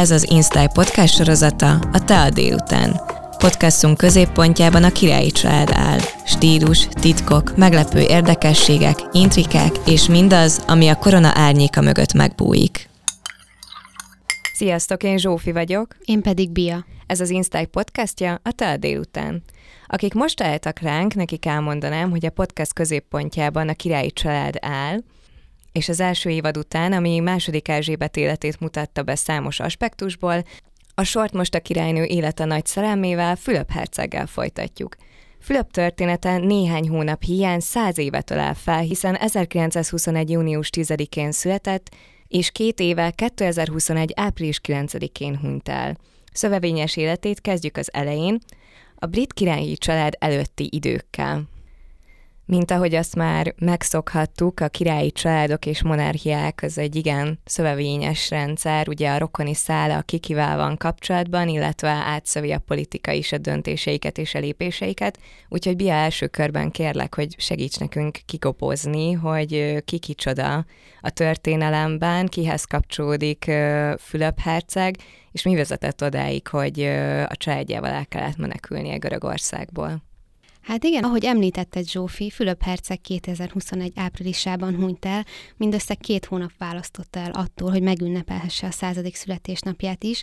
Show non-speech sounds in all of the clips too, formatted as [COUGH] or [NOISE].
Ez az Instyle podcast sorozata a Te a délután. Podcastunk középpontjában a királyi család áll. Stílus, titkok, meglepő érdekességek, intrikák és mindaz, ami a korona árnyéka mögött megbújik. Sziasztok, én Zsófi vagyok. Én pedig Bia. Ez az Instyle podcastja a Te a délután. Akik most álltak ránk, nekik elmondanám, hogy a podcast középpontjában a királyi család áll, és az első évad után, ami második Erzsébet életét mutatta be számos aspektusból, a sort most a királynő élete nagy szerelmével, Fülöp herceggel folytatjuk. Fülöp története néhány hónap hiány száz évet ölel fel, hiszen 1921. június 10-én született, és két éve 2021. április 9-én hunyt el. Szövevényes életét kezdjük az elején, a brit királyi család előtti időkkel. Mint ahogy azt már megszokhattuk, a királyi családok és monarchiák az egy igen szövevényes rendszer, ugye a rokoni szála a kikivel van kapcsolatban, illetve átszövi a politika is a döntéseiket és a lépéseiket, úgyhogy Bia első körben kérlek, hogy segíts nekünk kikopozni, hogy ki kicsoda a történelemben, kihez kapcsolódik Fülöp herceg, és mi vezetett odáig, hogy a családjával el kellett menekülnie Görögországból. Hát igen, ahogy említetted Zsófi, Fülöp Herceg 2021 áprilisában hunyt el, mindössze két hónap választotta el attól, hogy megünnepelhesse a századik születésnapját is,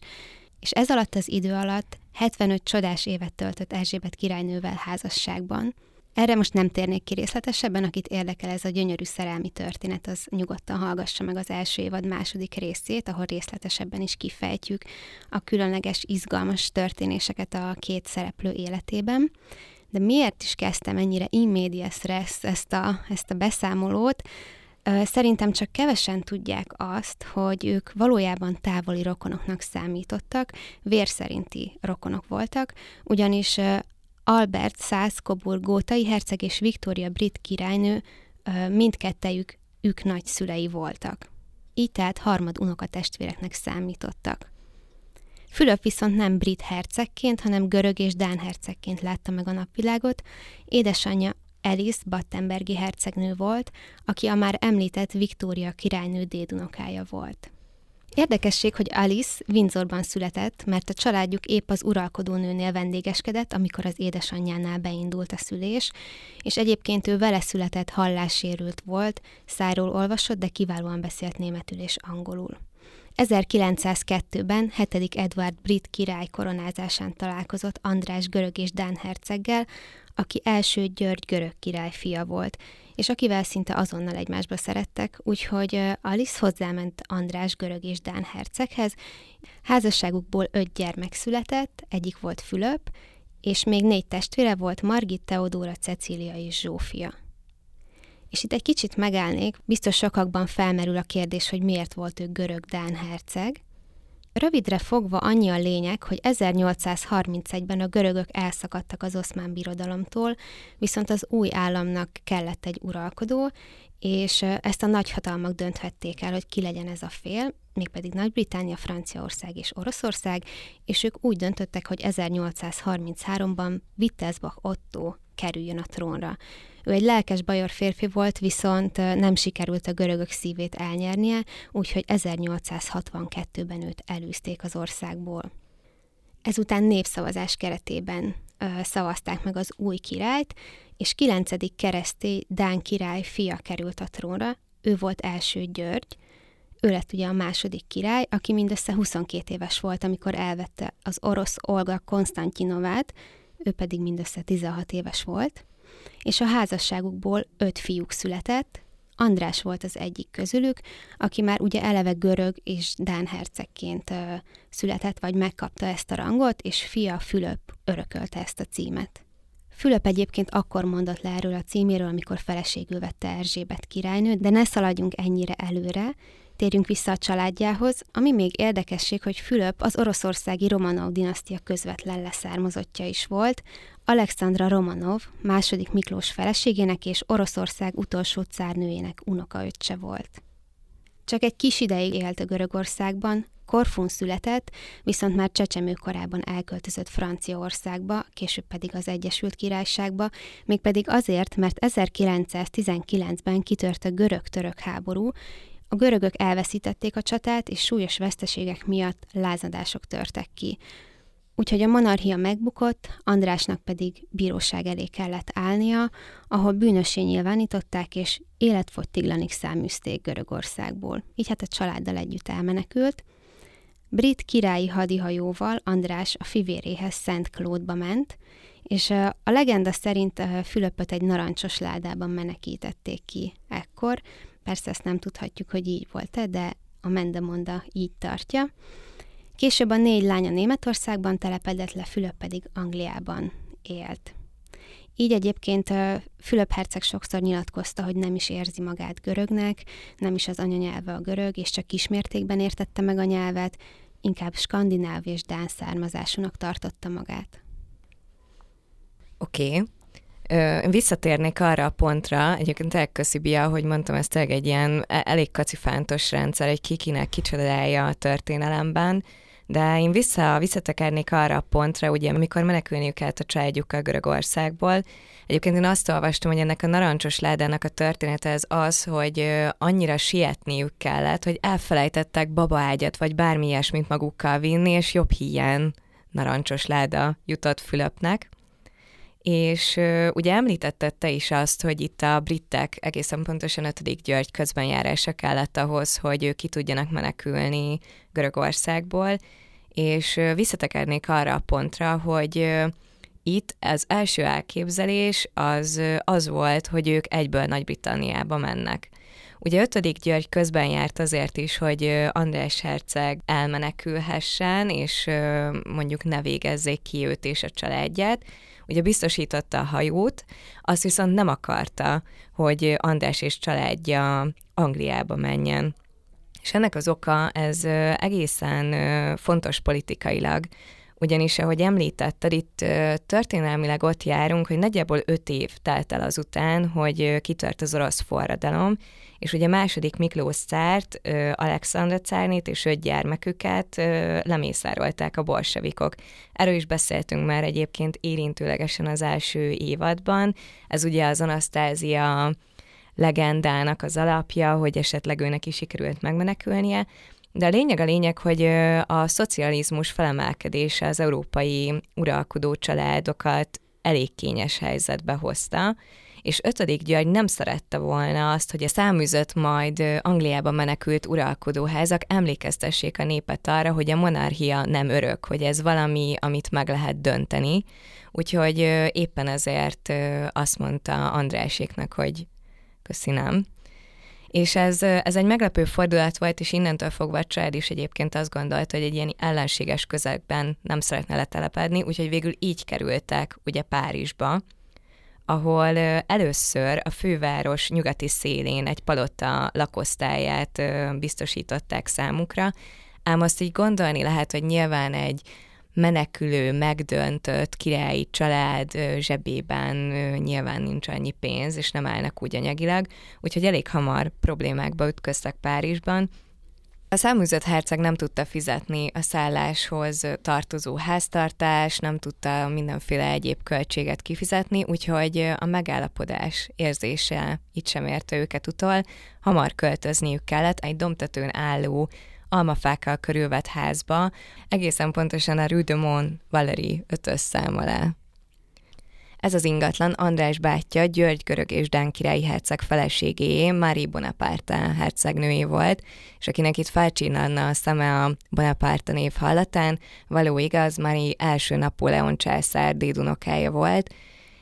és ez alatt az idő alatt 75 csodás évet töltött Erzsébet királynővel házasságban. Erre most nem térnék ki részletesebben, akit érdekel ez a gyönyörű szerelmi történet, az nyugodtan hallgassa meg az első évad második részét, ahol részletesebben is kifejtjük a különleges, izgalmas történéseket a két szereplő életében. De miért is kezdtem ennyire immédias stressz ezt a, ezt a beszámolót? Szerintem csak kevesen tudják azt, hogy ők valójában távoli rokonoknak számítottak, vérszerinti rokonok voltak, ugyanis Albert Szászkoburg gótai herceg és Viktória brit királynő mindkettejük ők nagyszülei voltak. Így tehát harmad unokatestvéreknek számítottak. Fülöp viszont nem brit hercegként, hanem görög és dán hercegként látta meg a napvilágot. Édesanyja Alice Battenbergi hercegnő volt, aki a már említett Viktória királynő dédunokája volt. Érdekesség, hogy Alice Windsorban született, mert a családjuk épp az uralkodónőnél vendégeskedett, amikor az édesanyjánál beindult a szülés, és egyébként ő vele született hallássérült volt, száról olvasott, de kiválóan beszélt németül és angolul. 1902-ben 7. Edward brit király koronázásán találkozott András görög és Dán herceggel, aki első György görög király fia volt, és akivel szinte azonnal egymásba szerettek, úgyhogy Alice hozzáment András görög és Dán herceghez. Házasságukból öt gyermek született, egyik volt Fülöp, és még négy testvére volt Margit, Teodóra, Cecília és Zsófia. És itt egy kicsit megállnék, biztos sokakban felmerül a kérdés, hogy miért volt ő görög-dán herceg. Rövidre fogva annyi a lényeg, hogy 1831-ben a görögök elszakadtak az oszmán birodalomtól, viszont az új államnak kellett egy uralkodó, és ezt a nagyhatalmak dönthették el, hogy ki legyen ez a fél, mégpedig Nagy-Britannia, Franciaország és Oroszország, és ők úgy döntöttek, hogy 1833-ban Wittelsbach Otto kerüljön a trónra. Ő egy lelkes bajor férfi volt, viszont nem sikerült a görögök szívét elnyernie, úgyhogy 1862-ben őt elűzték az országból. Ezután népszavazás keretében szavazták meg az új királyt, és 9. keresztély Dán király fia került a trónra, ő volt első György, ő lett ugye a második király, aki mindössze 22 éves volt, amikor elvette az orosz Olga Konstantinovát, ő pedig mindössze 16 éves volt és a házasságukból öt fiúk született, András volt az egyik közülük, aki már ugye eleve görög és dán hercegként született, vagy megkapta ezt a rangot, és fia Fülöp örökölte ezt a címet. Fülöp egyébként akkor mondott le erről a címéről, amikor feleségül vette Erzsébet királynőt, de ne szaladjunk ennyire előre, Térjünk vissza a családjához, ami még érdekesség, hogy Fülöp az oroszországi Romanov dinasztia közvetlen leszármazottja is volt, Alexandra Romanov, második Miklós feleségének és Oroszország utolsó cárnőjének unokaöccse volt. Csak egy kis ideig élt a Görögországban, Korfun született, viszont már csecsemő korában elköltözött Franciaországba, később pedig az Egyesült Királyságba, mégpedig azért, mert 1919-ben kitört a görög-török háború, A görögök elveszítették a csatát, és súlyos veszteségek miatt lázadások törtek ki. Úgyhogy a monarchia megbukott, Andrásnak pedig bíróság elé kellett állnia, ahol bűnössé nyilvánították, és életfogytiglanig száműzték Görögországból. Így hát a családdal együtt elmenekült. Brit királyi hadihajóval András a fivéréhez Szent Klódba ment, és a legenda szerint Fülöpöt egy narancsos ládában menekítették ki ekkor. Persze ezt nem tudhatjuk, hogy így volt-e, de a Mendemonda így tartja. Később a négy lánya Németországban telepedett le, Fülöp pedig Angliában élt. Így egyébként Fülöp herceg sokszor nyilatkozta, hogy nem is érzi magát görögnek, nem is az anyanyelve a görög, és csak kismértékben értette meg a nyelvet, inkább skandináv és dán származásúnak tartotta magát. Oké. Okay. Visszatérnék arra a pontra, egyébként elköszi Bia, hogy mondtam, ez tényleg egy ilyen e- elég kacifántos rendszer, egy kikinek kicsodája a történelemben, de én vissza, visszatekernék arra a pontra, ugye, amikor menekülniük kellett a családjukkal Görögországból. Egyébként én azt olvastam, hogy ennek a narancsos ládának a története ez az, hogy annyira sietniük kellett, hogy elfelejtettek babaágyat vagy bármi ilyesmit magukkal vinni, és jobb híján narancsos láda jutott Fülöpnek. És ugye említetted te is azt, hogy itt a britek egészen pontosan 5. György közbenjárása kellett ahhoz, hogy ők ki tudjanak menekülni Görögországból, és visszatekernék arra a pontra, hogy itt az első elképzelés az, az volt, hogy ők egyből Nagy-Britanniába mennek. Ugye 5. György közben járt azért is, hogy András herceg elmenekülhessen, és mondjuk ne végezzék ki őt és a családját, ugye biztosította a hajót, azt viszont nem akarta, hogy András és családja Angliába menjen. És ennek az oka, ez egészen fontos politikailag, ugyanis, ahogy említetted, itt történelmileg ott járunk, hogy nagyjából öt év telt el azután, hogy kitört az orosz forradalom, és ugye második Miklós cárt, Alexandra cárnét és öt gyermeküket lemészárolták a bolsevikok. Erről is beszéltünk már egyébként érintőlegesen az első évadban. Ez ugye az Anasztázia legendának az alapja, hogy esetleg őnek is sikerült megmenekülnie, de a lényeg a lényeg, hogy a szocializmus felemelkedése az európai uralkodó családokat elég kényes helyzetbe hozta, és ötödik György nem szerette volna azt, hogy a száműzött majd Angliába menekült uralkodóházak emlékeztessék a népet arra, hogy a monarchia nem örök, hogy ez valami, amit meg lehet dönteni. Úgyhogy éppen ezért azt mondta Andráséknak, hogy köszi nem. És ez, ez egy meglepő fordulat volt, és innentől fogva Család is egyébként azt gondolta, hogy egy ilyen ellenséges közegben nem szeretne letelepedni, úgyhogy végül így kerültek ugye Párizsba, ahol először a főváros nyugati szélén egy palota lakosztályát biztosították számukra, ám azt így gondolni lehet, hogy nyilván egy menekülő, megdöntött királyi család zsebében nyilván nincs annyi pénz, és nem állnak úgy anyagilag, úgyhogy elég hamar problémákba ütköztek Párizsban, a száműzött herceg nem tudta fizetni a szálláshoz tartozó háztartás, nem tudta mindenféle egyéb költséget kifizetni, úgyhogy a megállapodás érzése itt sem érte őket utol, hamar költözniük kellett egy domtetőn álló almafákkal körülvett házba, egészen pontosan a Rue de Mont Valerie ötös szám alá. Ez az ingatlan András bátyja György görög és Dán királyi herceg feleségéjé, Marie Bonaparte hercegnőjé volt, és akinek itt felcsillanna a szeme a Bonaparte név hallatán, való igaz, Marie első Napóleon császár dédunokája volt,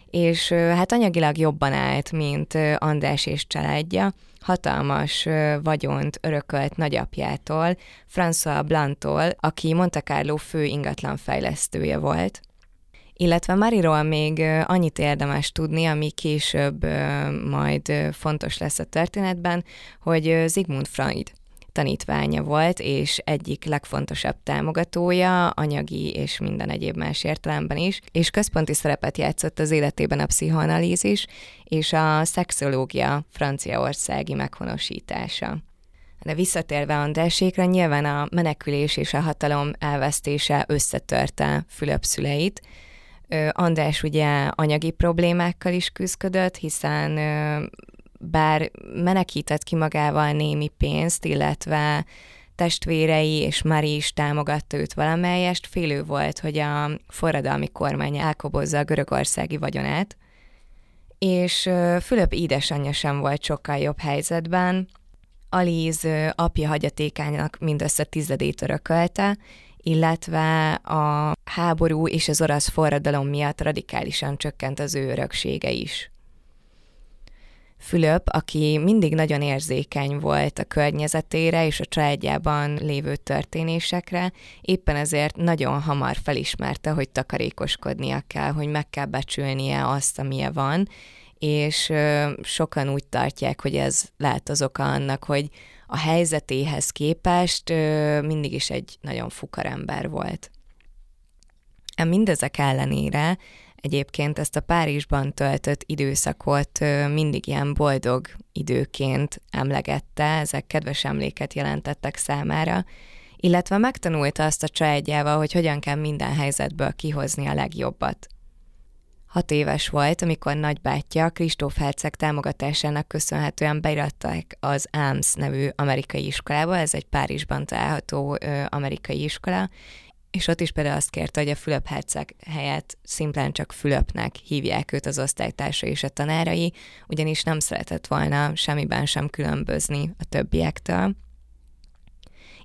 és hát anyagilag jobban állt, mint András és családja, hatalmas vagyont örökölt nagyapjától, François Blantól, aki Monte Carlo fő ingatlanfejlesztője volt illetve Mariról még annyit érdemes tudni, ami később majd fontos lesz a történetben, hogy Sigmund Freud tanítványa volt, és egyik legfontosabb támogatója, anyagi és minden egyéb más értelemben is, és központi szerepet játszott az életében a pszichoanalízis és a szexológia franciaországi meghonosítása. De visszatérve Andrásékra, nyilván a menekülés és a hatalom elvesztése összetörte Fülöp szüleit, András ugye anyagi problémákkal is küzdött, hiszen bár menekített ki magával némi pénzt, illetve testvérei és Mari is támogatta őt valamelyest, félő volt, hogy a forradalmi kormány elkobozza a görögországi vagyonát, és Fülöp édesanyja sem volt sokkal jobb helyzetben. Alíz apja hagyatékának mindössze tizedét örökölte, illetve a háború és az orosz forradalom miatt radikálisan csökkent az ő öröksége is. Fülöp, aki mindig nagyon érzékeny volt a környezetére és a családjában lévő történésekre, éppen ezért nagyon hamar felismerte, hogy takarékoskodnia kell, hogy meg kell becsülnie azt, amilyen van, és sokan úgy tartják, hogy ez lehet az oka annak, hogy a helyzetéhez képest mindig is egy nagyon fukarember volt. Mindezek ellenére egyébként ezt a Párizsban töltött időszakot mindig ilyen boldog időként emlegette, ezek kedves emléket jelentettek számára, illetve megtanulta azt a családjával, hogy hogyan kell minden helyzetből kihozni a legjobbat. Hat éves volt, amikor nagybátyja Kristóf Herceg támogatásának köszönhetően beiratták az AMS nevű amerikai iskolába, ez egy Párizsban található ö, amerikai iskola, és ott is például azt kérte, hogy a Fülöp Herceg helyett szimplán csak Fülöpnek hívják őt az osztálytársa és a tanárai, ugyanis nem szeretett volna semmiben sem különbözni a többiektől.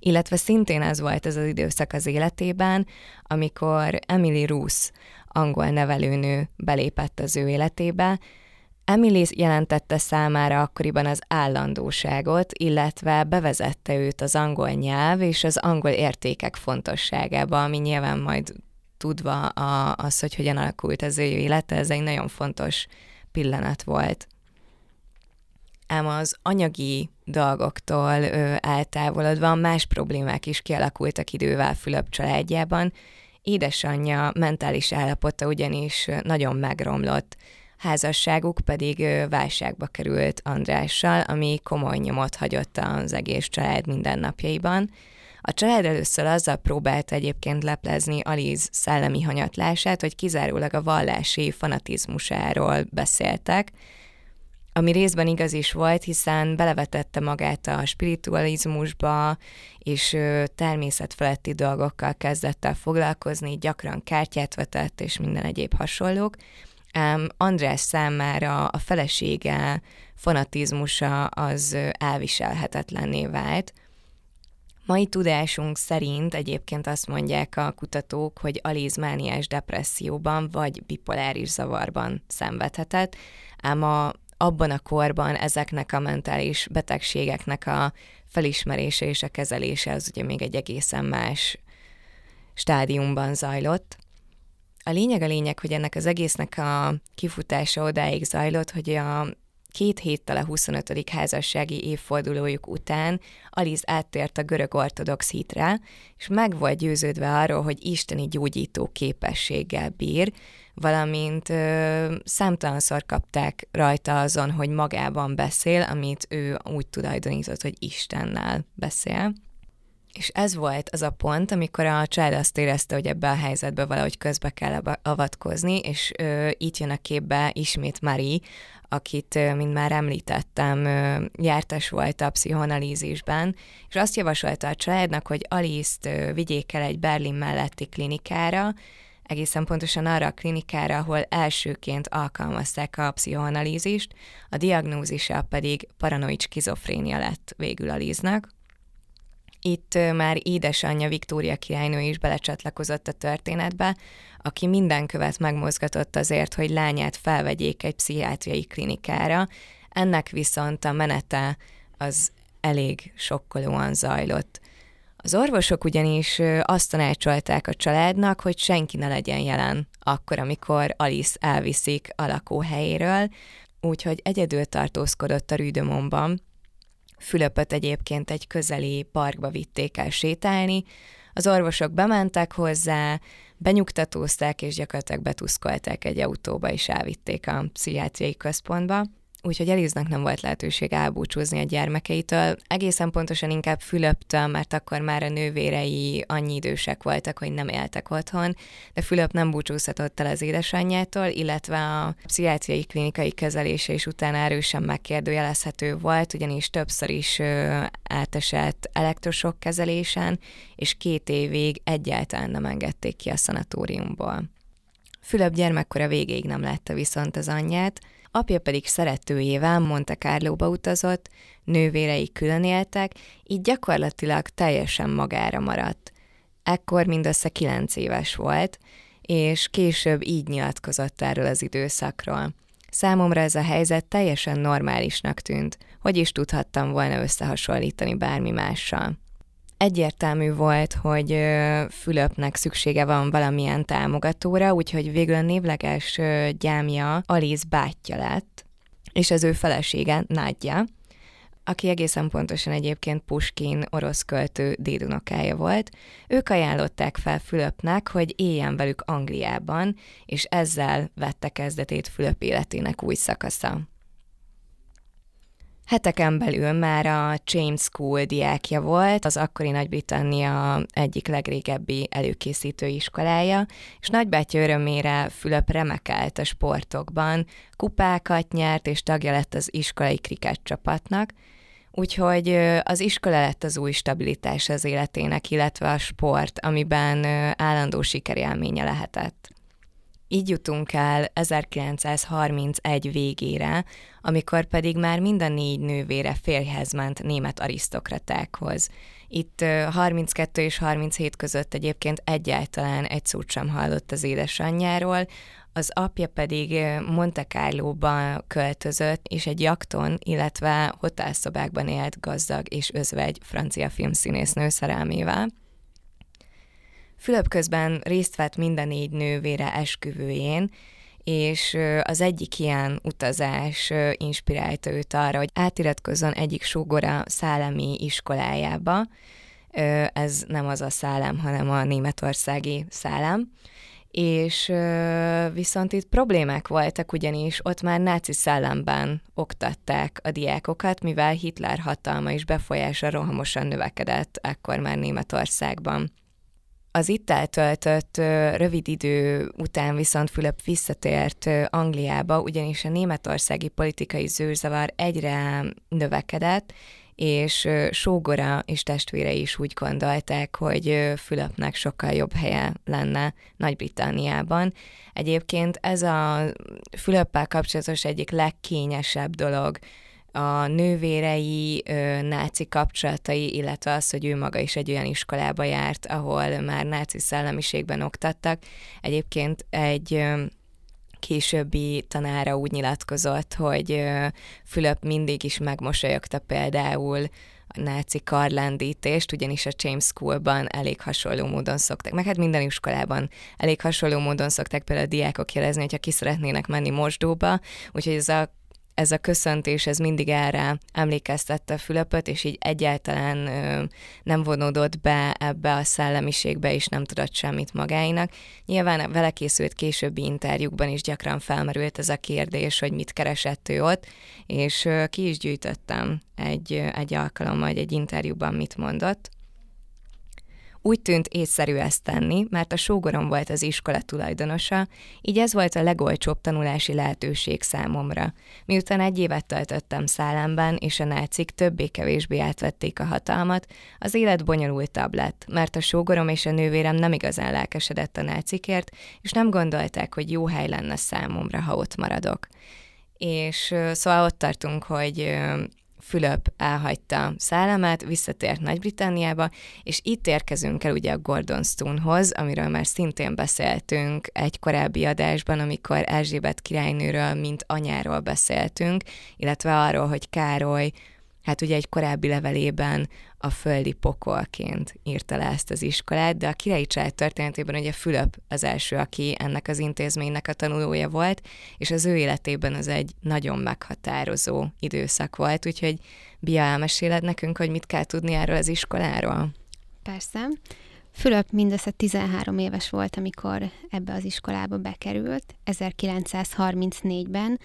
Illetve szintén ez volt ez az időszak az életében, amikor Emily Roos, angol nevelőnő belépett az ő életébe, Emily jelentette számára akkoriban az állandóságot, illetve bevezette őt az angol nyelv és az angol értékek fontosságába, ami nyilván majd tudva a, az, hogy hogyan alakult az ő élete, ez egy nagyon fontos pillanat volt. Ám az anyagi dolgoktól ö, eltávolodva más problémák is kialakultak idővel Fülöp családjában. Édesanyja mentális állapota ugyanis nagyon megromlott, házasságuk pedig válságba került Andrással, ami komoly nyomot hagyott az egész család mindennapjaiban. A család először azzal próbált egyébként leplezni Aliz szellemi hanyatlását, hogy kizárólag a vallási fanatizmusáról beszéltek, ami részben igaz is volt, hiszen belevetette magát a spiritualizmusba, és természetfeletti dolgokkal kezdett el foglalkozni, gyakran kártyát vetett, és minden egyéb hasonlók, András számára a felesége fanatizmusa az elviselhetetlenné vált. Mai tudásunk szerint egyébként azt mondják a kutatók, hogy alizmániás depresszióban vagy bipoláris zavarban szenvedhetett, ám a, abban a korban ezeknek a mentális betegségeknek a felismerése és a kezelése az ugye még egy egészen más stádiumban zajlott. A lényeg a lényeg, hogy ennek az egésznek a kifutása odáig zajlott, hogy a két héttel a 25. házassági évfordulójuk után Aliz áttért a görög ortodox hitre, és meg volt győződve arról, hogy isteni gyógyító képességgel bír, valamint ö, számtalanszor kapták rajta azon, hogy magában beszél, amit ő úgy tulajdonított, hogy Istennel beszél. És ez volt az a pont, amikor a család azt érezte, hogy ebbe a helyzetbe valahogy közbe kell avatkozni, és ö, itt jön a képbe ismét Mari, akit, ö, mint már említettem, ö, jártas volt a pszichoanalízisben, és azt javasolta a családnak, hogy Alice-t vigyék el egy Berlin melletti klinikára, egészen pontosan arra a klinikára, ahol elsőként alkalmazták a pszichoanalízist, a diagnózisa pedig paranoid skizofrénia lett végül Aliznak. Itt már édesanyja Viktória királynő is belecsatlakozott a történetbe, aki minden követ megmozgatott azért, hogy lányát felvegyék egy pszichiátriai klinikára, ennek viszont a menete az elég sokkolóan zajlott. Az orvosok ugyanis azt tanácsolták a családnak, hogy senki ne legyen jelen akkor, amikor Alice elviszik a lakóhelyéről, úgyhogy egyedül tartózkodott a Rüdömonban, Fülöpöt egyébként egy közeli parkba vitték el sétálni, az orvosok bementek hozzá, benyugtatózták, és gyakorlatilag betuszkolták egy autóba, és elvitték a pszichiátriai központba. Úgyhogy Eliznak nem volt lehetőség elbúcsúzni a gyermekeitől, egészen pontosan inkább Fülöptől, mert akkor már a nővérei annyi idősek voltak, hogy nem éltek otthon, de Fülöp nem búcsúzhatott el az édesanyjától, illetve a pszichiátriai klinikai kezelése is utána erősen megkérdőjelezhető volt, ugyanis többször is átesett elektrosok kezelésen, és két évig egyáltalán nem engedték ki a szanatóriumból. Fülöp gyermekkora végéig nem látta viszont az anyját, apja pedig szeretőjével Monte Carlo-ba utazott, nővérei külön éltek, így gyakorlatilag teljesen magára maradt. Ekkor mindössze kilenc éves volt, és később így nyilatkozott erről az időszakról. Számomra ez a helyzet teljesen normálisnak tűnt, hogy is tudhattam volna összehasonlítani bármi mással egyértelmű volt, hogy Fülöpnek szüksége van valamilyen támogatóra, úgyhogy végül a névleges gyámja Alice bátyja lett, és az ő felesége Nagyja, aki egészen pontosan egyébként Puskin orosz költő dédunokája volt, ők ajánlották fel Fülöpnek, hogy éljen velük Angliában, és ezzel vette kezdetét Fülöp életének új szakasza. Heteken belül már a James School diákja volt, az akkori Nagy-Britannia egyik legrégebbi előkészítő iskolája, és nagybátyja örömére Fülöp remekelt a sportokban, kupákat nyert, és tagja lett az iskolai kriket csapatnak, Úgyhogy az iskola lett az új stabilitás az életének, illetve a sport, amiben állandó sikerélménye lehetett. Így jutunk el 1931 végére, amikor pedig már mind a négy nővére férjhez ment német arisztokratákhoz. Itt 32 és 37 között egyébként egyáltalán egy szót sem hallott az édesanyjáról, az apja pedig Monte Carlo-ba költözött, és egy jakton, illetve hotelszobákban élt gazdag és özvegy francia filmszínésznő szerelmével. Fülöp közben részt vett minden négy nővére esküvőjén, és az egyik ilyen utazás inspirálta őt arra, hogy átiratkozzon egyik sógora szellemi iskolájába. Ez nem az a szellem, hanem a németországi szellem. És viszont itt problémák voltak, ugyanis ott már náci szellemben oktatták a diákokat, mivel Hitler hatalma és befolyása rohamosan növekedett ekkor már Németországban. Az itt eltöltött rövid idő után viszont Fülöp visszatért Angliába, ugyanis a németországi politikai zűrzavar egyre növekedett, és sógora és testvére is úgy gondolták, hogy Fülöpnek sokkal jobb helye lenne Nagy-Britanniában. Egyébként ez a Fülöppel kapcsolatos egyik legkényesebb dolog, a nővérei ö, náci kapcsolatai, illetve az, hogy ő maga is egy olyan iskolába járt, ahol már náci szellemiségben oktattak. Egyébként egy ö, későbbi tanára úgy nyilatkozott, hogy ö, Fülöp mindig is megmosolyogta például a náci karlendítést, ugyanis a James Schoolban elég hasonló módon szokták, meg hát minden iskolában elég hasonló módon szokták például a diákok jelezni, hogyha ki szeretnének menni mosdóba, úgyhogy ez a ez a köszöntés, ez mindig erre emlékeztette Fülöpöt, és így egyáltalán ö, nem vonódott be ebbe a szellemiségbe, és nem tudott semmit magáinak. Nyilván vele készült későbbi interjúkban is gyakran felmerült ez a kérdés, hogy mit keresett ő ott, és ö, ki is gyűjtöttem egy, egy alkalommal, egy interjúban mit mondott. Úgy tűnt észszerű ezt tenni, mert a sógorom volt az iskola tulajdonosa, így ez volt a legolcsóbb tanulási lehetőség számomra. Miután egy évet töltöttem szállamban, és a nácik többé-kevésbé átvették a hatalmat, az élet bonyolultabb lett, mert a sógorom és a nővérem nem igazán lelkesedett a nácikért, és nem gondolták, hogy jó hely lenne számomra, ha ott maradok és szóval ott tartunk, hogy Fülöp elhagyta szállamát, visszatért Nagy-Britanniába, és itt érkezünk el ugye a Gordon Stonehoz, amiről már szintén beszéltünk egy korábbi adásban, amikor Erzsébet királynőről, mint anyáról beszéltünk, illetve arról, hogy Károly hát ugye egy korábbi levelében a földi pokolként írta le ezt az iskolát, de a királyi család történetében ugye Fülöp az első, aki ennek az intézménynek a tanulója volt, és az ő életében az egy nagyon meghatározó időszak volt, úgyhogy Bia, elmeséled nekünk, hogy mit kell tudni erről az iskoláról? Persze. Fülöp mindössze 13 éves volt, amikor ebbe az iskolába bekerült, 1934-ben,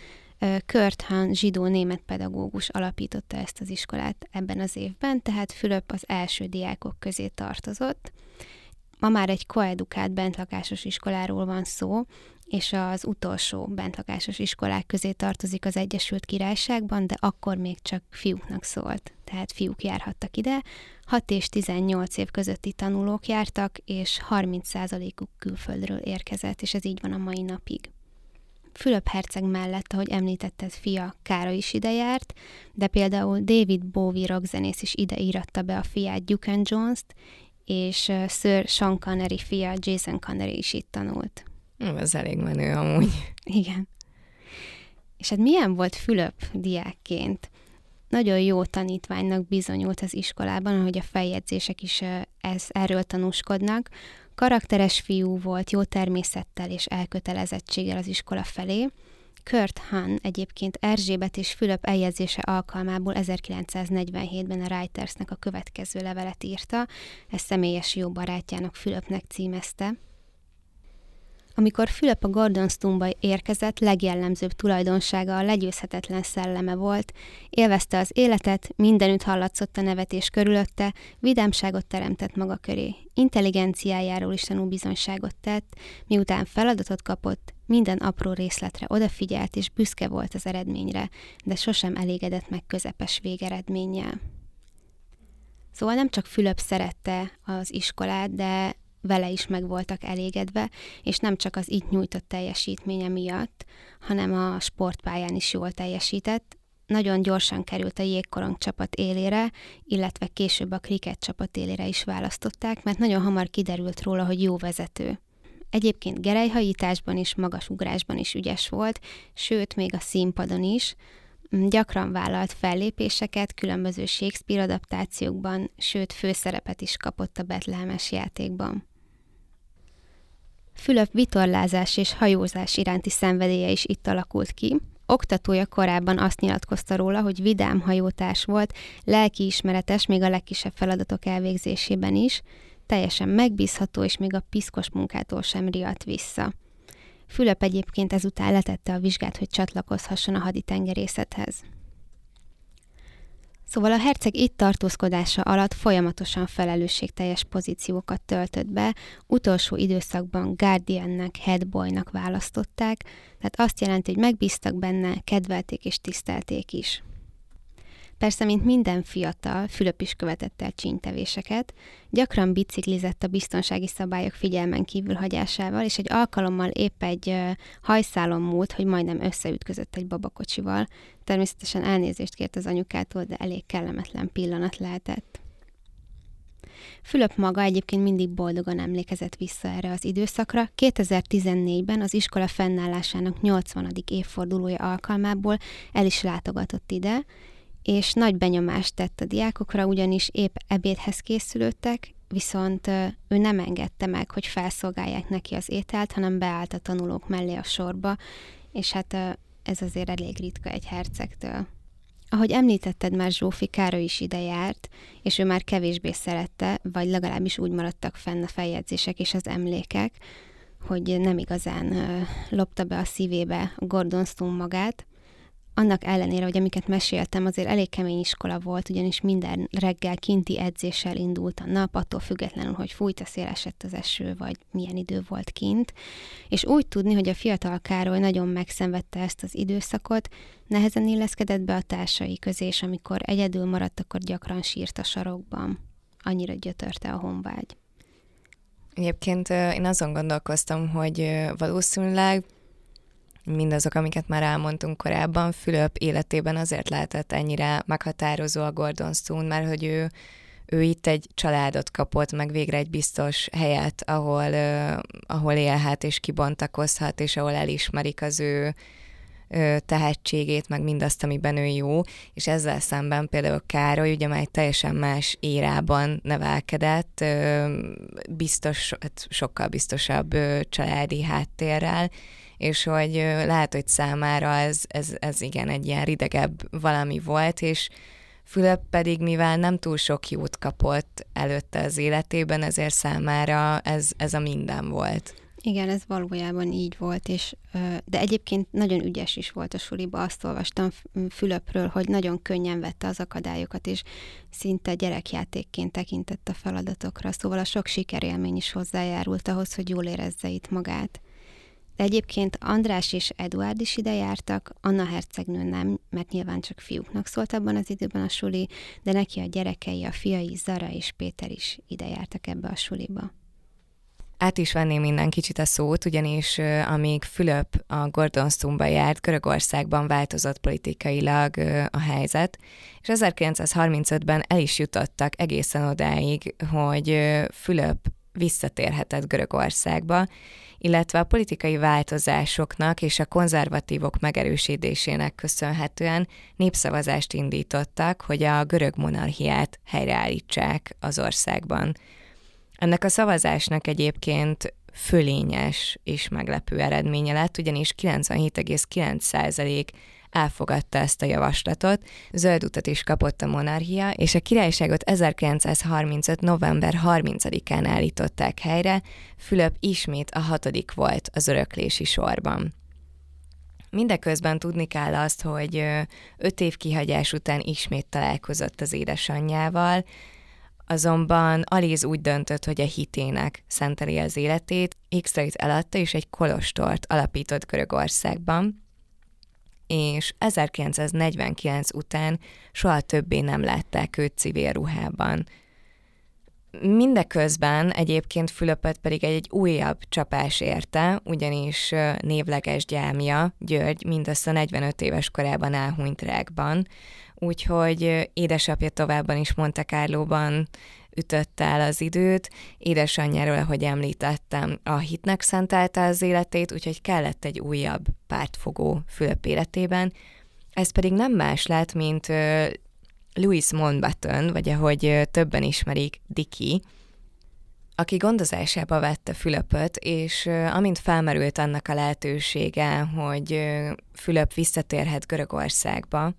Kurt Hahn zsidó-német pedagógus alapította ezt az iskolát ebben az évben, tehát Fülöp az első diákok közé tartozott. Ma már egy koedukált bentlakásos iskoláról van szó, és az utolsó bentlakásos iskolák közé tartozik az Egyesült Királyságban, de akkor még csak fiúknak szólt, tehát fiúk járhattak ide. 6 és 18 év közötti tanulók jártak, és 30%-uk külföldről érkezett, és ez így van a mai napig. Fülöp herceg mellett, ahogy említetted, fia Kára is ide járt, de például David Bowie rockzenész is ide íratta be a fiát Duke Jones-t, és Sir Sean Connery fia Jason Connery is itt tanult. Ez elég menő amúgy. Igen. És hát milyen volt Fülöp diákként? Nagyon jó tanítványnak bizonyult az iskolában, ahogy a feljegyzések is ez, erről tanúskodnak. Karakteres fiú volt, jó természettel és elkötelezettséggel az iskola felé. Kurt Hahn egyébként Erzsébet és Fülöp eljegyzése alkalmából 1947-ben a Reitersnek a következő levelet írta, ez személyes jó barátjának Fülöpnek címezte. Amikor Fülöp a Gordonstoneba érkezett, legjellemzőbb tulajdonsága a legyőzhetetlen szelleme volt, élvezte az életet, mindenütt hallatszott a nevetés körülötte, vidámságot teremtett maga köré, intelligenciájáról is tanú bizonyságot tett, miután feladatot kapott, minden apró részletre odafigyelt és büszke volt az eredményre, de sosem elégedett meg közepes végeredménnyel. Szóval nem csak Fülöp szerette az iskolát, de vele is meg voltak elégedve, és nem csak az itt nyújtott teljesítménye miatt, hanem a sportpályán is jól teljesített. Nagyon gyorsan került a jégkorong csapat élére, illetve később a kriket csapat élére is választották, mert nagyon hamar kiderült róla, hogy jó vezető. Egyébként gerejhajításban is, magas ugrásban is ügyes volt, sőt, még a színpadon is, gyakran vállalt fellépéseket különböző Shakespeare adaptációkban, sőt főszerepet is kapott a Betlehemes játékban. Fülöp vitorlázás és hajózás iránti szenvedélye is itt alakult ki. Oktatója korábban azt nyilatkozta róla, hogy vidám hajótárs volt, lelkiismeretes még a legkisebb feladatok elvégzésében is, teljesen megbízható, és még a piszkos munkától sem riadt vissza. Fülöp egyébként ezután letette a vizsgát, hogy csatlakozhasson a haditengerészethez. Szóval a herceg itt tartózkodása alatt folyamatosan felelősségteljes pozíciókat töltött be, utolsó időszakban Guardiannek, Headboynak választották, tehát azt jelenti, hogy megbíztak benne, kedvelték és tisztelték is. Persze, mint minden fiatal, Fülöp is követett el csínytevéseket, gyakran biciklizett a biztonsági szabályok figyelmen kívül hagyásával, és egy alkalommal épp egy hajszálon múlt, hogy majdnem összeütközött egy babakocsival. Természetesen elnézést kért az anyukától, de elég kellemetlen pillanat lehetett. Fülöp maga egyébként mindig boldogan emlékezett vissza erre az időszakra. 2014-ben az iskola fennállásának 80. évfordulója alkalmából el is látogatott ide, és nagy benyomást tett a diákokra, ugyanis épp ebédhez készülődtek, viszont ő nem engedte meg, hogy felszolgálják neki az ételt, hanem beállt a tanulók mellé a sorba, és hát ez azért elég ritka egy hercegtől. Ahogy említetted, már Zsófi Károly is ide járt, és ő már kevésbé szerette, vagy legalábbis úgy maradtak fenn a feljegyzések és az emlékek, hogy nem igazán lopta be a szívébe Gordon Stone magát, annak ellenére, hogy amiket meséltem, azért elég kemény iskola volt, ugyanis minden reggel kinti edzéssel indult a nap, attól függetlenül, hogy fújt a szél, esett az eső, vagy milyen idő volt kint. És úgy tudni, hogy a fiatal Károly nagyon megszenvedte ezt az időszakot, nehezen illeszkedett be a társai közé, és amikor egyedül maradt, akkor gyakran sírt a sarokban. Annyira gyötörte a honvágy. Egyébként én azon gondolkoztam, hogy valószínűleg mindazok, amiket már elmondtunk korábban, Fülöp életében azért lehetett ennyire meghatározó a Gordon Stone, mert hogy ő, ő itt egy családot kapott, meg végre egy biztos helyet, ahol, uh, ahol élhet és kibontakozhat, és ahol elismerik az ő uh, tehetségét, meg mindazt, amiben ő jó, és ezzel szemben például Károly ugye már egy teljesen más érában nevelkedett, uh, biztos, hát sokkal biztosabb családi háttérrel, és hogy lehet, hogy számára ez, ez, ez igen egy ilyen ridegebb valami volt, és Fülöp pedig, mivel nem túl sok jót kapott előtte az életében, ezért számára ez, ez a minden volt. Igen, ez valójában így volt, és, de egyébként nagyon ügyes is volt a suliba. Azt olvastam Fülöpről, hogy nagyon könnyen vette az akadályokat, és szinte gyerekjátékként tekintett a feladatokra, szóval a sok sikerélmény is hozzájárult ahhoz, hogy jól érezze itt magát. De egyébként András és Eduard is ide jártak, Anna hercegnő nem, mert nyilván csak fiúknak szólt abban az időben a suli, de neki a gyerekei, a fiai Zara és Péter is ide jártak ebbe a suliba. Át is venném minden kicsit a szót, ugyanis amíg Fülöp a Gordonsztumba járt, Görögországban változott politikailag a helyzet, és 1935-ben el is jutottak egészen odáig, hogy Fülöp visszatérhetett Görögországba, illetve a politikai változásoknak és a konzervatívok megerősítésének köszönhetően népszavazást indítottak, hogy a görög monarchiát helyreállítsák az országban. Ennek a szavazásnak egyébként fölényes és meglepő eredménye lett, ugyanis 97,9% elfogadta ezt a javaslatot, zöld utat is kapott a monarchia, és a királyságot 1935. november 30-án állították helyre, Fülöp ismét a hatodik volt az öröklési sorban. Mindeközben tudni kell azt, hogy öt év kihagyás után ismét találkozott az édesanyjával, Azonban Aliz úgy döntött, hogy a hitének szenteli az életét, x eladta és egy kolostort alapított Görögországban, és 1949 után soha többé nem látták őt civil ruhában. Mindeközben egyébként Fülöpöt pedig egy újabb csapás érte, ugyanis névleges gyámja, György, mindössze 45 éves korában elhunyt rákban, úgyhogy édesapja továbban is Monte Carlo-ban ütött el az időt. Édesanyjáról, ahogy említettem, a hitnek szentelte az életét, úgyhogy kellett egy újabb pártfogó Fülöp életében. Ez pedig nem más lett, mint Louis Mountbatten, vagy ahogy többen ismerik, Dicky, aki gondozásába vette Fülöpöt, és amint felmerült annak a lehetősége, hogy Fülöp visszatérhet Görögországba,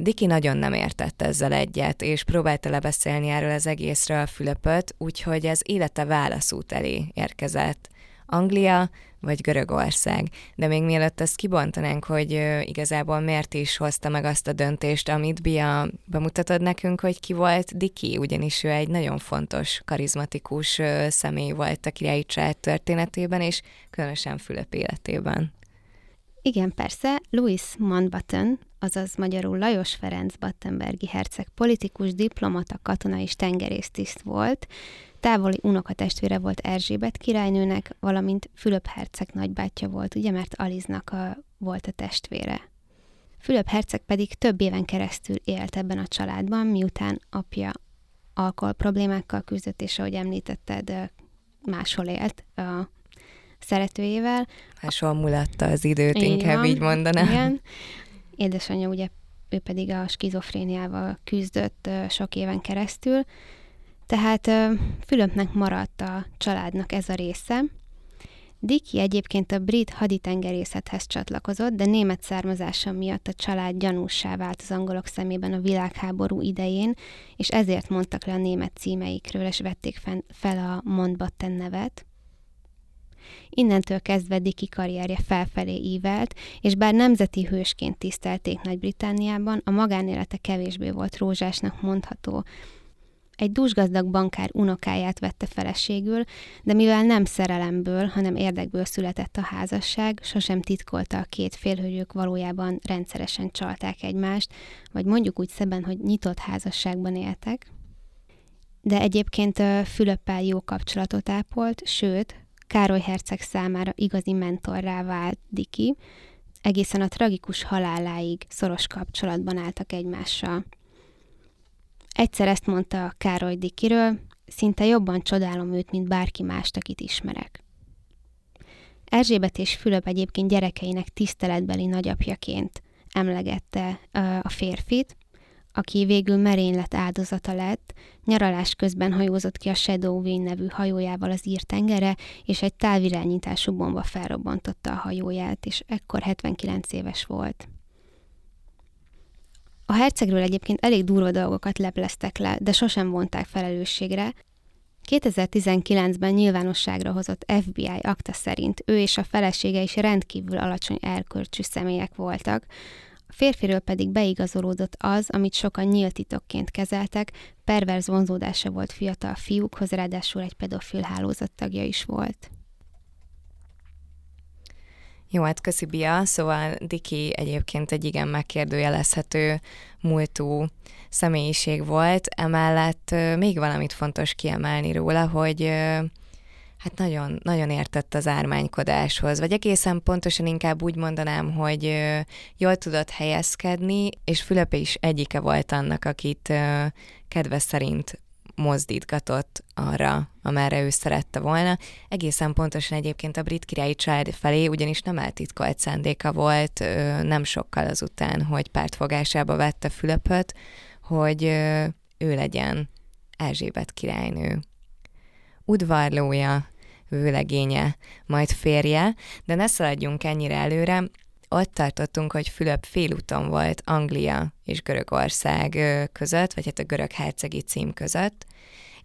Diki nagyon nem értett ezzel egyet, és próbálta lebeszélni erről az egészről a Fülöpöt, úgyhogy ez élete válaszút elé érkezett. Anglia vagy Görögország. De még mielőtt ezt kibontanánk, hogy igazából miért is hozta meg azt a döntést, amit Bia bemutatod nekünk, hogy ki volt Diki, ugyanis ő egy nagyon fontos, karizmatikus személy volt a királyi család történetében, és különösen Fülöp életében. Igen, persze, Louis Mountbatten, azaz magyarul Lajos Ferenc Battenbergi herceg politikus, diplomata, katona és tengerésztiszt volt, távoli unokatestvére volt Erzsébet királynőnek, valamint Fülöp herceg nagybátyja volt, ugye, mert Aliznak a, volt a testvére. Fülöp herceg pedig több éven keresztül élt ebben a családban, miután apja alkohol problémákkal küzdött, és ahogy említetted, máshol élt a szeretőjével. Máshol mulatta az időt, így inkább van, így mondanám. Igen. Édesanyja ugye, ő pedig a skizofréniával küzdött sok éven keresztül, tehát Fülöpnek maradt a családnak ez a része. Diki egyébként a brit haditengerészethez csatlakozott, de német származása miatt a család gyanúsá vált az angolok szemében a világháború idején, és ezért mondtak le a német címeikről, és vették fel a Montbatten nevet. Innentől kezdve Diki karrierje felfelé ívelt, és bár nemzeti hősként tisztelték Nagy-Britániában, a magánélete kevésbé volt rózsásnak mondható. Egy dúsgazdag bankár unokáját vette feleségül, de mivel nem szerelemből, hanem érdekből született a házasság, sosem titkolta a két fél, hogy ők valójában rendszeresen csalták egymást, vagy mondjuk úgy szeben, hogy nyitott házasságban éltek. De egyébként Fülöppel jó kapcsolatot ápolt, sőt, Károly herceg számára igazi mentorrá vált Diki, egészen a tragikus haláláig szoros kapcsolatban álltak egymással. Egyszer ezt mondta Károly Dikiről, szinte jobban csodálom őt, mint bárki mást, akit ismerek. Erzsébet és Fülöp egyébként gyerekeinek tiszteletbeli nagyapjaként emlegette a férfit, aki végül merénylet áldozata lett, nyaralás közben hajózott ki a Shadow Wing nevű hajójával az írtengere, és egy távirányítású bomba felrobbantotta a hajóját, és ekkor 79 éves volt. A hercegről egyébként elég durva dolgokat lepleztek le, de sosem vonták felelősségre, 2019-ben nyilvánosságra hozott FBI akta szerint ő és a felesége is rendkívül alacsony elkölcsű személyek voltak, a férfiről pedig beigazolódott az, amit sokan nyílt titokként kezeltek, perverz vonzódása volt fiatal fiúkhoz, ráadásul egy pedofil hálózat tagja is volt. Jó, hát köszi Bia, szóval Diki egyébként egy igen megkérdőjelezhető múltú személyiség volt, emellett még valamit fontos kiemelni róla, hogy hát nagyon, nagyon értett az ármánykodáshoz, vagy egészen pontosan inkább úgy mondanám, hogy jól tudott helyezkedni, és Fülöpe is egyike volt annak, akit kedve szerint mozdítgatott arra, amerre ő szerette volna. Egészen pontosan egyébként a brit királyi család felé, ugyanis nem eltitkolt szándéka volt nem sokkal azután, hogy pártfogásába vette Fülöpöt, hogy ő legyen Erzsébet királynő. Udvarlója, vőlegénye, majd férje, de ne szaladjunk ennyire előre, ott tartottunk, hogy Fülöp félúton volt Anglia és Görögország között, vagy hát a görög hercegi cím között,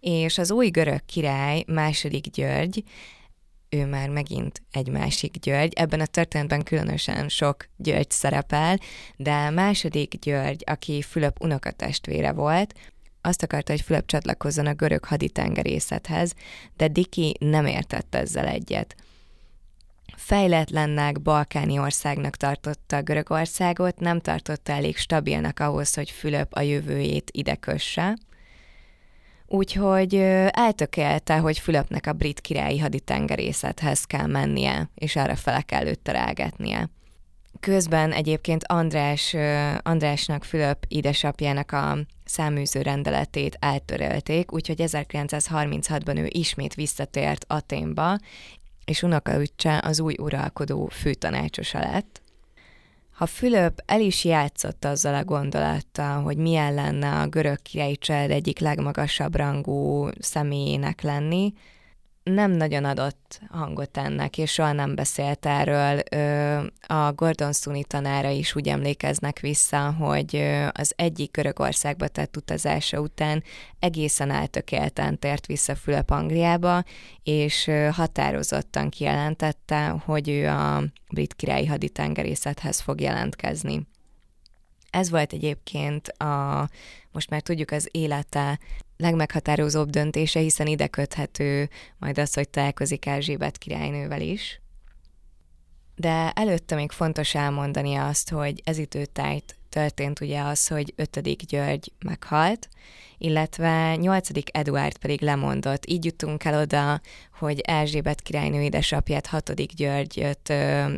és az új görög király, második György, ő már megint egy másik György. Ebben a történetben különösen sok György szerepel, de második György, aki Fülöp unokatestvére volt, azt akarta, hogy Fülöp csatlakozzon a görög haditengerészethez, de Diki nem értett ezzel egyet fejletlennek, balkáni országnak tartotta Görögországot, nem tartotta elég stabilnak ahhoz, hogy Fülöp a jövőjét ide kösse. Úgyhogy eltökélte, hogy Fülöpnek a brit királyi haditengerészethez kell mennie, és arra fele kell őt terelgetnie. Közben egyébként András, Andrásnak Fülöp édesapjának a száműző rendeletét eltörölték, úgyhogy 1936-ban ő ismét visszatért Aténba, és unokaöccse az új uralkodó főtanácsosa lett. Ha Fülöp el is játszott azzal a gondolattal, hogy milyen lenne a görög királyi család egyik legmagasabb rangú személyének lenni, nem nagyon adott hangot ennek, és soha nem beszélt erről. A Gordon Suni tanára is úgy emlékeznek vissza, hogy az egyik Görögországba tett utazása után egészen eltökélten tért vissza Fülöp Angliába, és határozottan kijelentette, hogy ő a brit királyi haditengerészethez fog jelentkezni. Ez volt egyébként a, most már tudjuk, az élete legmeghatározóbb döntése, hiszen ide köthető majd az, hogy találkozik Erzsébet királynővel is. De előtte még fontos elmondani azt, hogy ez időtájt történt ugye az, hogy 5. György meghalt, illetve 8. Eduard pedig lemondott. Így jutunk el oda, hogy Erzsébet királynő édesapját 6. Györgyöt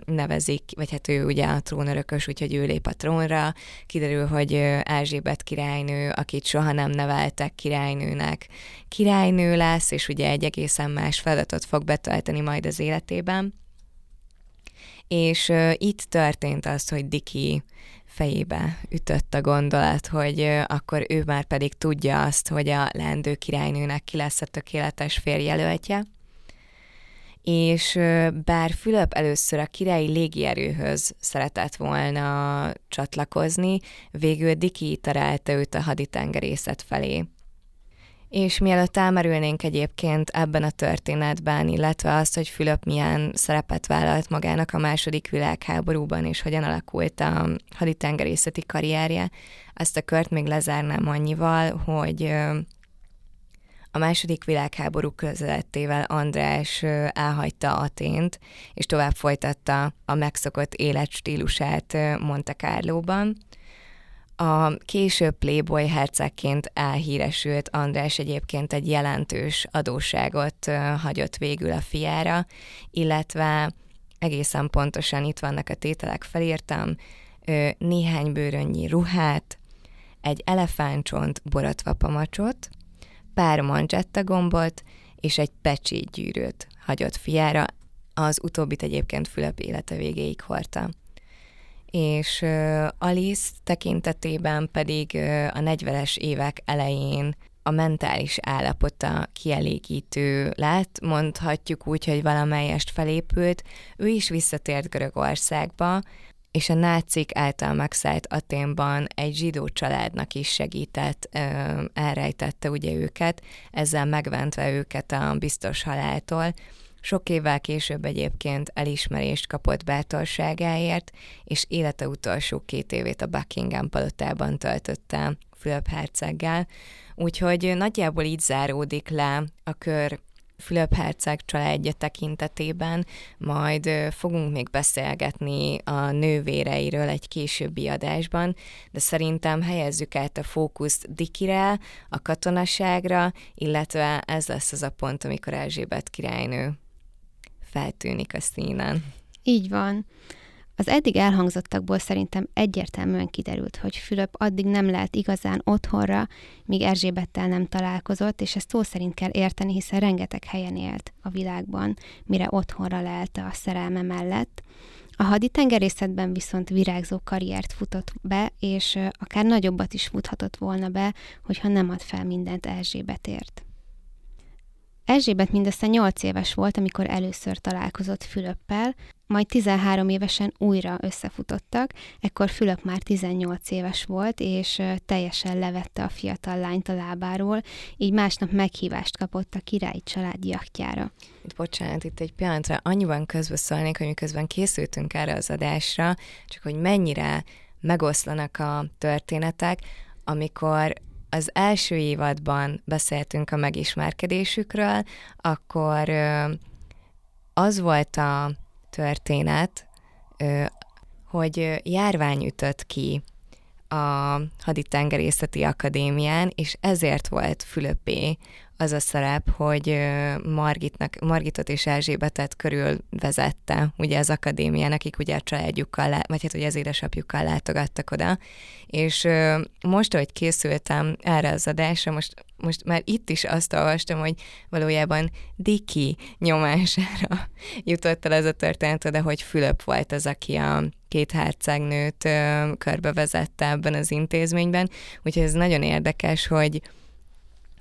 nevezik, vagy hát ő ugye a trónörökös, úgyhogy ő lép a trónra. Kiderül, hogy Erzsébet királynő, akit soha nem neveltek királynőnek, királynő lesz, és ugye egy egészen más feladatot fog betölteni majd az életében. És uh, itt történt az, hogy Diki fejébe ütött a gondolat, hogy akkor ő már pedig tudja azt, hogy a leendő királynőnek ki lesz a tökéletes férjelöltje. És bár Fülöp először a királyi légierőhöz szeretett volna csatlakozni, végül Diki találta őt a haditengerészet felé. És mielőtt elmerülnénk egyébként ebben a történetben, illetve azt, hogy Fülöp milyen szerepet vállalt magának a második világháborúban, és hogyan alakult a haditengerészeti karrierje, ezt a kört még lezárnám annyival, hogy a második világháború közelettével András elhagyta Atént, és tovább folytatta a megszokott életstílusát Monte Carlo-ban, a később Playboy hercegként elhíresült András egyébként egy jelentős adósságot hagyott végül a fiára, illetve egészen pontosan itt vannak a tételek, felírtam, néhány bőrönnyi ruhát, egy elefántcsont borotva pamacsot, pár manzsetta gombot és egy pecsi gyűrűt hagyott fiára, az utóbbit egyébként Fülöp élete végéig hordta és Alice tekintetében pedig a 40-es évek elején a mentális állapota kielégítő lett, mondhatjuk úgy, hogy valamelyest felépült. Ő is visszatért Görögországba, és a nácik által megszállt Aténban egy zsidó családnak is segített, elrejtette ugye őket, ezzel megventve őket a biztos haláltól, sok évvel később egyébként elismerést kapott bátorságáért, és élete utolsó két évét a Buckingham palotában töltötte Fülöp herceggel. Úgyhogy nagyjából így záródik le a kör Fülöp herceg családja tekintetében, majd fogunk még beszélgetni a nővéreiről egy későbbi adásban, de szerintem helyezzük át a fókuszt Dikire, a katonaságra, illetve ez lesz az a pont, amikor Erzsébet királynő feltűnik a színen. Így van. Az eddig elhangzottakból szerintem egyértelműen kiderült, hogy Fülöp addig nem lehet igazán otthonra, míg Erzsébettel nem találkozott, és ezt szó szerint kell érteni, hiszen rengeteg helyen élt a világban, mire otthonra lelte a szerelme mellett. A haditengerészetben viszont virágzó karriert futott be, és akár nagyobbat is futhatott volna be, hogyha nem ad fel mindent Erzsébetért. Erzsébet mindössze 8 éves volt, amikor először találkozott Fülöppel, majd 13 évesen újra összefutottak, ekkor Fülöp már 18 éves volt, és teljesen levette a fiatal lányt a lábáról, így másnap meghívást kapott a királyi család. Itt bocsánat, itt egy pillanatra annyiban közbeszólnék, hogy miközben készültünk erre az adásra, csak hogy mennyire megoszlanak a történetek, amikor az első évadban beszéltünk a megismerkedésükről, akkor az volt a történet, hogy járvány ütött ki a haditengerészeti akadémián, és ezért volt Fülöpé az a szerep, hogy Margitnak, Margitot és Erzsébetet körül vezette, ugye az akadémián, akik ugye a családjukkal, vagy hát ugye az édesapjukkal látogattak oda, és most, hogy készültem erre az adásra, most, most már itt is azt olvastam, hogy valójában Diki nyomására [LAUGHS] jutott el ez a történet oda, hogy Fülöp volt az, aki a két hercegnőt körbevezette ebben az intézményben, úgyhogy ez nagyon érdekes, hogy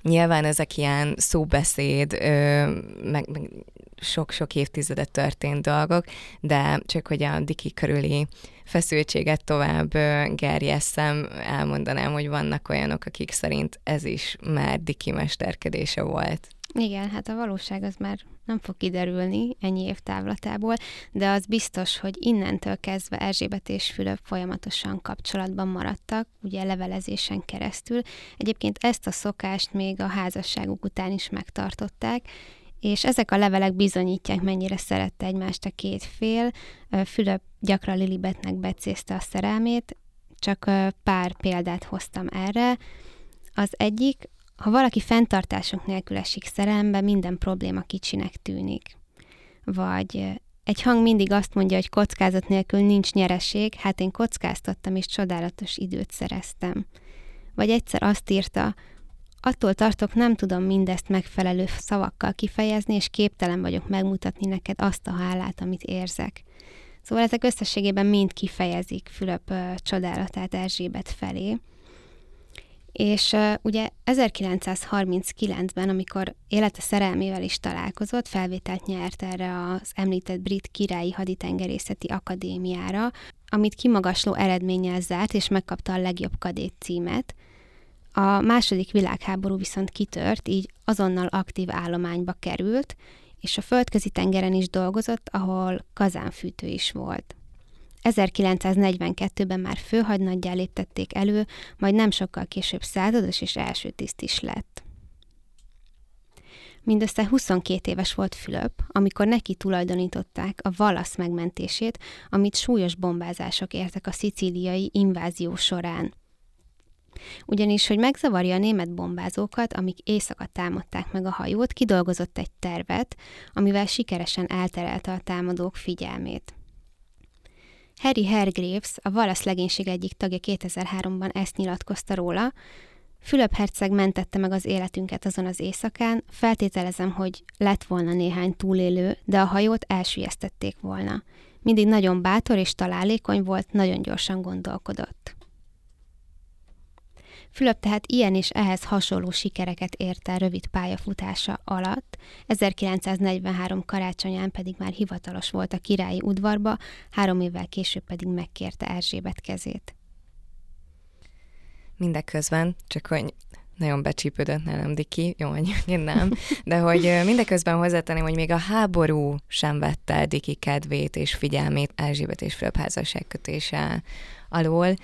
Nyilván ezek ilyen szóbeszéd, meg, meg sok-sok évtizedet történt dolgok, de csak hogy a Diki körüli feszültséget tovább gerjesszem, elmondanám, hogy vannak olyanok, akik szerint ez is már Diki mesterkedése volt. Igen, hát a valóság az már nem fog kiderülni ennyi év távlatából, de az biztos, hogy innentől kezdve Erzsébet és Fülöp folyamatosan kapcsolatban maradtak, ugye levelezésen keresztül. Egyébként ezt a szokást még a házasságuk után is megtartották, és ezek a levelek bizonyítják, mennyire szerette egymást a két fél. Fülöp gyakran Lilibetnek becézte a szerelmét, csak pár példát hoztam erre. Az egyik, ha valaki fenntartások nélkül esik szerelembe, minden probléma kicsinek tűnik. Vagy egy hang mindig azt mondja, hogy kockázat nélkül nincs nyereség, hát én kockáztattam és csodálatos időt szereztem. Vagy egyszer azt írta, attól tartok, nem tudom mindezt megfelelő szavakkal kifejezni, és képtelen vagyok megmutatni neked azt a hálát, amit érzek. Szóval ezek összességében mind kifejezik Fülöp csodálatát Erzsébet felé. És ugye 1939-ben, amikor élete szerelmével is találkozott, felvételt nyert erre az említett brit királyi haditengerészeti akadémiára, amit kimagasló eredménnyel zárt, és megkapta a legjobb kadét címet. A második világháború viszont kitört, így azonnal aktív állományba került, és a földközi tengeren is dolgozott, ahol kazánfűtő is volt. 1942-ben már főhadnaggyá léptették elő, majd nem sokkal később százados és első tiszt is lett. Mindössze 22 éves volt Fülöp, amikor neki tulajdonították a Valasz megmentését, amit súlyos bombázások értek a szicíliai invázió során. Ugyanis, hogy megzavarja a német bombázókat, amik éjszaka támadták meg a hajót, kidolgozott egy tervet, amivel sikeresen elterelte a támadók figyelmét. Harry Hergraves, a Valasz legénység egyik tagja 2003-ban ezt nyilatkozta róla, Fülöp herceg mentette meg az életünket azon az éjszakán, feltételezem, hogy lett volna néhány túlélő, de a hajót elsüllyesztették volna. Mindig nagyon bátor és találékony volt, nagyon gyorsan gondolkodott. Fülöp tehát ilyen és ehhez hasonló sikereket érte rövid pályafutása alatt, 1943 karácsonyán pedig már hivatalos volt a királyi udvarba, három évvel később pedig megkérte Erzsébet kezét. Mindeközben, csak hogy nagyon becsípődött nálam Diki, jó, [LAUGHS] hogy nem, de hogy mindeközben hozzátenném, hogy még a háború sem vette el Diki kedvét és figyelmét Erzsébet és Fülöp házasságkötése alól.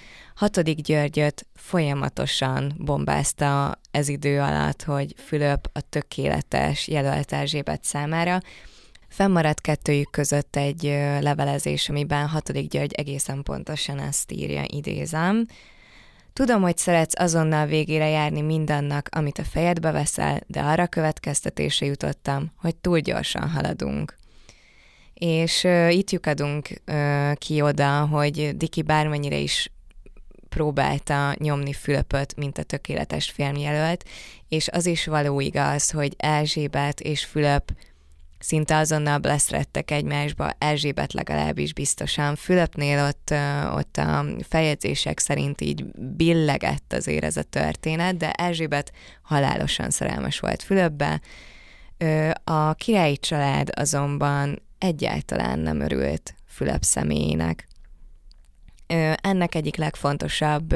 Hatodik Györgyöt folyamatosan bombázta ez idő alatt, hogy Fülöp a tökéletes jelölt Erzsébet számára, Fennmaradt kettőjük között egy levelezés, amiben hatodik György egészen pontosan ezt írja, idézem. Tudom, hogy szeretsz azonnal végére járni mindannak, amit a fejedbe veszel, de arra következtetése jutottam, hogy túl gyorsan haladunk. És uh, itt lyukadunk uh, ki oda, hogy Diki bármennyire is próbálta nyomni Fülöpöt, mint a tökéletes filmjelölt, és az is való igaz, hogy Erzsébet és Fülöp szinte azonnal leszrettek egymásba, Erzsébet legalábbis biztosan. Fülöpnél ott, ott a feljegyzések szerint így billegett azért ez a történet, de Erzsébet halálosan szerelmes volt Fülöpbe. A királyi család azonban egyáltalán nem örült Fülöp személyének. Ennek egyik legfontosabb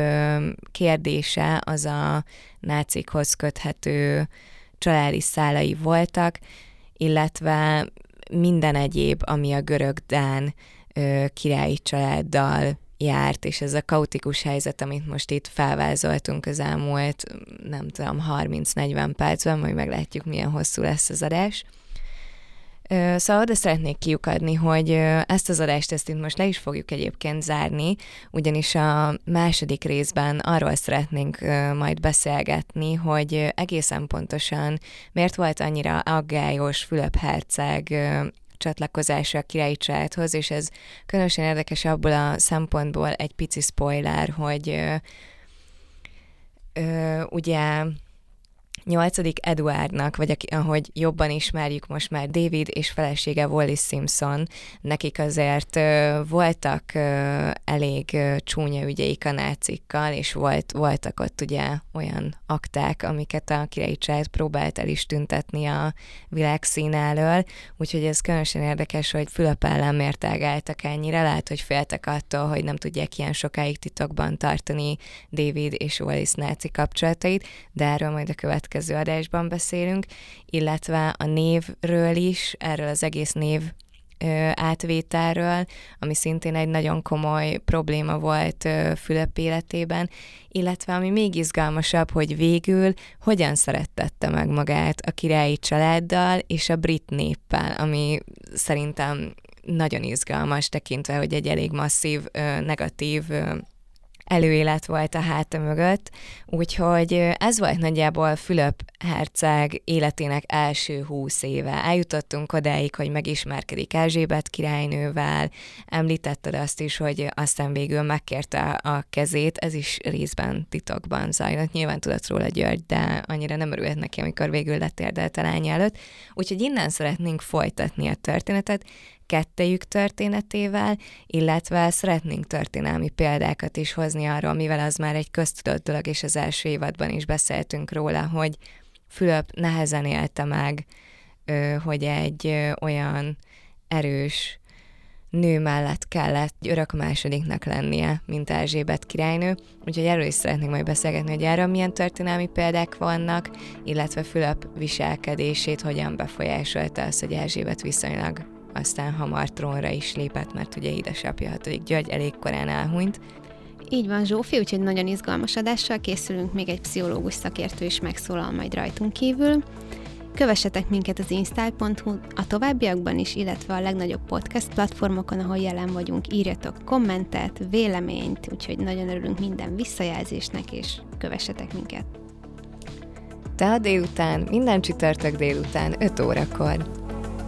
kérdése az a nácikhoz köthető családi szálai voltak, illetve minden egyéb, ami a görög-dán királyi családdal járt, és ez a kaotikus helyzet, amit most itt felvázoltunk az elmúlt, nem tudom, 30-40 percben, majd meglátjuk, milyen hosszú lesz az adás. Szóval oda szeretnék kiukadni, hogy ezt az adást ezt itt most le is fogjuk egyébként zárni, ugyanis a második részben arról szeretnénk majd beszélgetni, hogy egészen pontosan miért volt annyira aggályos Fülöp Herceg csatlakozása a királyi családhoz, és ez különösen érdekes abból a szempontból egy pici spoiler, hogy ö, ö, ugye nyolcadik Eduardnak, vagy aki, ahogy jobban ismerjük most már David és felesége Wallis Simpson, nekik azért ö, voltak ö, elég ö, csúnya ügyeik a nácikkal, és volt, voltak ott ugye olyan akták, amiket a királyi család próbált el is tüntetni a világszín elől, úgyhogy ez különösen érdekes, hogy Fülöp ellen miért ágáltak ennyire, lehet, hogy féltek attól, hogy nem tudják ilyen sokáig titokban tartani David és Wallis náci kapcsolatait, de erről majd a következő következő adásban beszélünk, illetve a névről is, erről az egész név átvételről, ami szintén egy nagyon komoly probléma volt Fülöp életében, illetve ami még izgalmasabb, hogy végül hogyan szerettette meg magát a királyi családdal és a brit néppel, ami szerintem nagyon izgalmas, tekintve, hogy egy elég masszív, negatív előélet volt a háta mögött, úgyhogy ez volt nagyjából Fülöp herceg életének első húsz éve. Eljutottunk odáig, hogy megismerkedik Erzsébet királynővel, említetted azt is, hogy aztán végül megkérte a kezét, ez is részben titokban zajlott. Nyilván tudott róla György, de annyira nem örült neki, amikor végül letérdelt a lány előtt. Úgyhogy innen szeretnénk folytatni a történetet, kettejük történetével, illetve szeretnénk történelmi példákat is hozni arról, mivel az már egy köztudott dolog, és az első évadban is beszéltünk róla, hogy Fülöp nehezen élte meg, hogy egy olyan erős nő mellett kellett örök másodiknak lennie, mint Erzsébet királynő, úgyhogy erről is szeretnénk majd beszélgetni, hogy erről milyen történelmi példák vannak, illetve Fülöp viselkedését hogyan befolyásolta az, hogy Erzsébet viszonylag aztán hamar trónra is lépett, mert ugye édesapja hatodik György elég korán elhunyt. Így van, Zsófi, úgyhogy nagyon izgalmas adással készülünk, még egy pszichológus szakértő is megszólal majd rajtunk kívül. Kövessetek minket az install.hu a továbbiakban is, illetve a legnagyobb podcast platformokon, ahol jelen vagyunk. Írjatok kommentet, véleményt, úgyhogy nagyon örülünk minden visszajelzésnek, és kövessetek minket. Tehát délután, minden csütörtök délután, 5 órakor.